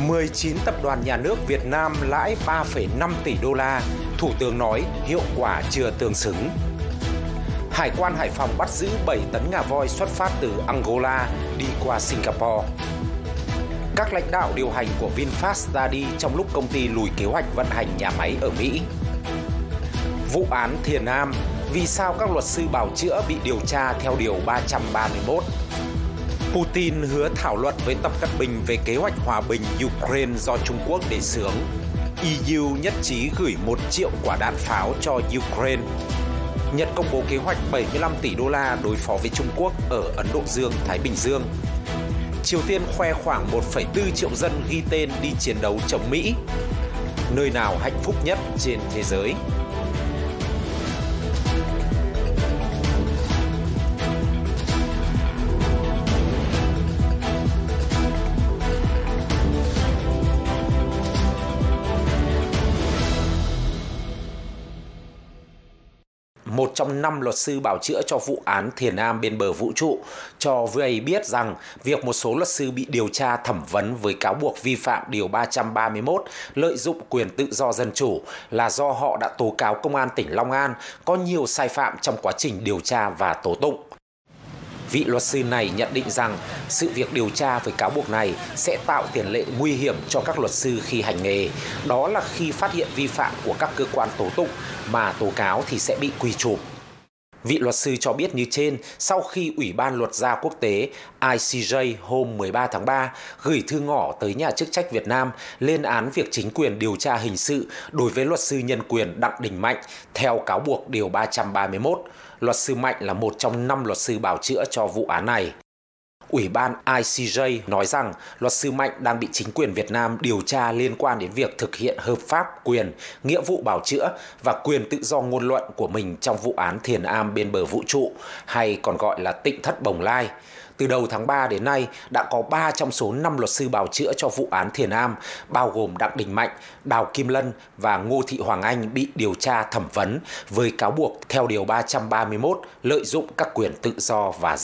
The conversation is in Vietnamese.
19 tập đoàn nhà nước Việt Nam lãi 3,5 tỷ đô la, Thủ tướng nói hiệu quả chưa tương xứng. Hải quan Hải Phòng bắt giữ 7 tấn ngà voi xuất phát từ Angola đi qua Singapore. Các lãnh đạo điều hành của VinFast ra đi trong lúc công ty lùi kế hoạch vận hành nhà máy ở Mỹ. Vụ án Thiền Nam, vì sao các luật sư bảo chữa bị điều tra theo Điều 331? Putin hứa thảo luận với Tập Cận Bình về kế hoạch hòa bình Ukraine do Trung Quốc đề xướng. EU nhất trí gửi 1 triệu quả đạn pháo cho Ukraine. Nhật công bố kế hoạch 75 tỷ đô la đối phó với Trung Quốc ở Ấn Độ Dương, Thái Bình Dương. Triều Tiên khoe khoảng 1,4 triệu dân ghi tên đi chiến đấu chống Mỹ. Nơi nào hạnh phúc nhất trên thế giới? Một trong năm luật sư bảo chữa cho vụ án Thiền Nam bên bờ vũ trụ, cho VA biết rằng việc một số luật sư bị điều tra thẩm vấn với cáo buộc vi phạm Điều 331 lợi dụng quyền tự do dân chủ là do họ đã tố cáo Công an tỉnh Long An có nhiều sai phạm trong quá trình điều tra và tố tụng. Vị luật sư này nhận định rằng sự việc điều tra với cáo buộc này sẽ tạo tiền lệ nguy hiểm cho các luật sư khi hành nghề. Đó là khi phát hiện vi phạm của các cơ quan tố tụng mà tố cáo thì sẽ bị quy chụp. Vị luật sư cho biết như trên, sau khi Ủy ban Luật gia Quốc tế ICJ hôm 13 tháng 3 gửi thư ngỏ tới nhà chức trách Việt Nam lên án việc chính quyền điều tra hình sự đối với luật sư nhân quyền Đặng Đình Mạnh theo cáo buộc Điều 331, luật sư Mạnh là một trong năm luật sư bảo chữa cho vụ án này. Ủy ban ICJ nói rằng luật sư Mạnh đang bị chính quyền Việt Nam điều tra liên quan đến việc thực hiện hợp pháp quyền, nghĩa vụ bảo chữa và quyền tự do ngôn luận của mình trong vụ án Thiền Am bên bờ vũ trụ hay còn gọi là tịnh thất bồng lai. Từ đầu tháng 3 đến nay, đã có 3 trong số 5 luật sư bào chữa cho vụ án Thiền Am, bao gồm Đặng Đình Mạnh, Đào Kim Lân và Ngô Thị Hoàng Anh bị điều tra thẩm vấn với cáo buộc theo Điều 331 lợi dụng các quyền tự do và